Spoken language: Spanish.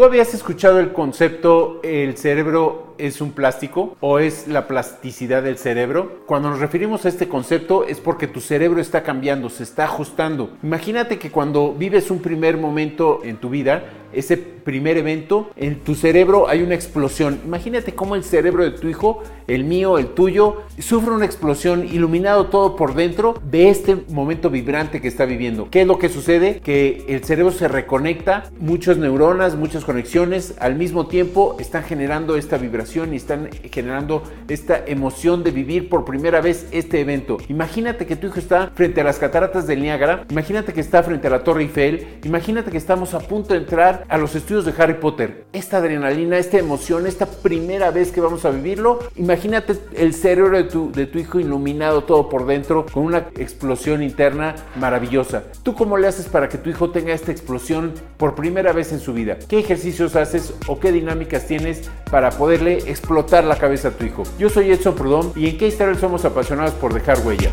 ¿Tú habías escuchado el concepto el cerebro es un plástico o es la plasticidad del cerebro? Cuando nos referimos a este concepto es porque tu cerebro está cambiando, se está ajustando. Imagínate que cuando vives un primer momento en tu vida, ese primer evento, en tu cerebro hay una explosión. Imagínate cómo el cerebro de tu hijo, el mío, el tuyo, sufre una explosión, iluminado todo por dentro de este momento vibrante que está viviendo. ¿Qué es lo que sucede? Que el cerebro se reconecta, muchas neuronas, muchas conexiones al mismo tiempo están generando esta vibración y están generando esta emoción de vivir por primera vez este evento. Imagínate que tu hijo está frente a las cataratas del Niágara, imagínate que está frente a la Torre Eiffel, imagínate que estamos a punto de entrar a los estudios de Harry Potter. Esta adrenalina, esta emoción, esta primera vez que vamos a vivirlo, imagínate el cerebro de tu, de tu hijo iluminado todo por dentro con una explosión interna maravillosa. ¿Tú cómo le haces para que tu hijo tenga esta explosión por primera vez en su vida? ¿Qué ejercicios haces o qué dinámicas tienes para poderle explotar la cabeza a tu hijo? Yo soy Edson Prudón y en K-Star somos apasionados por dejar huella.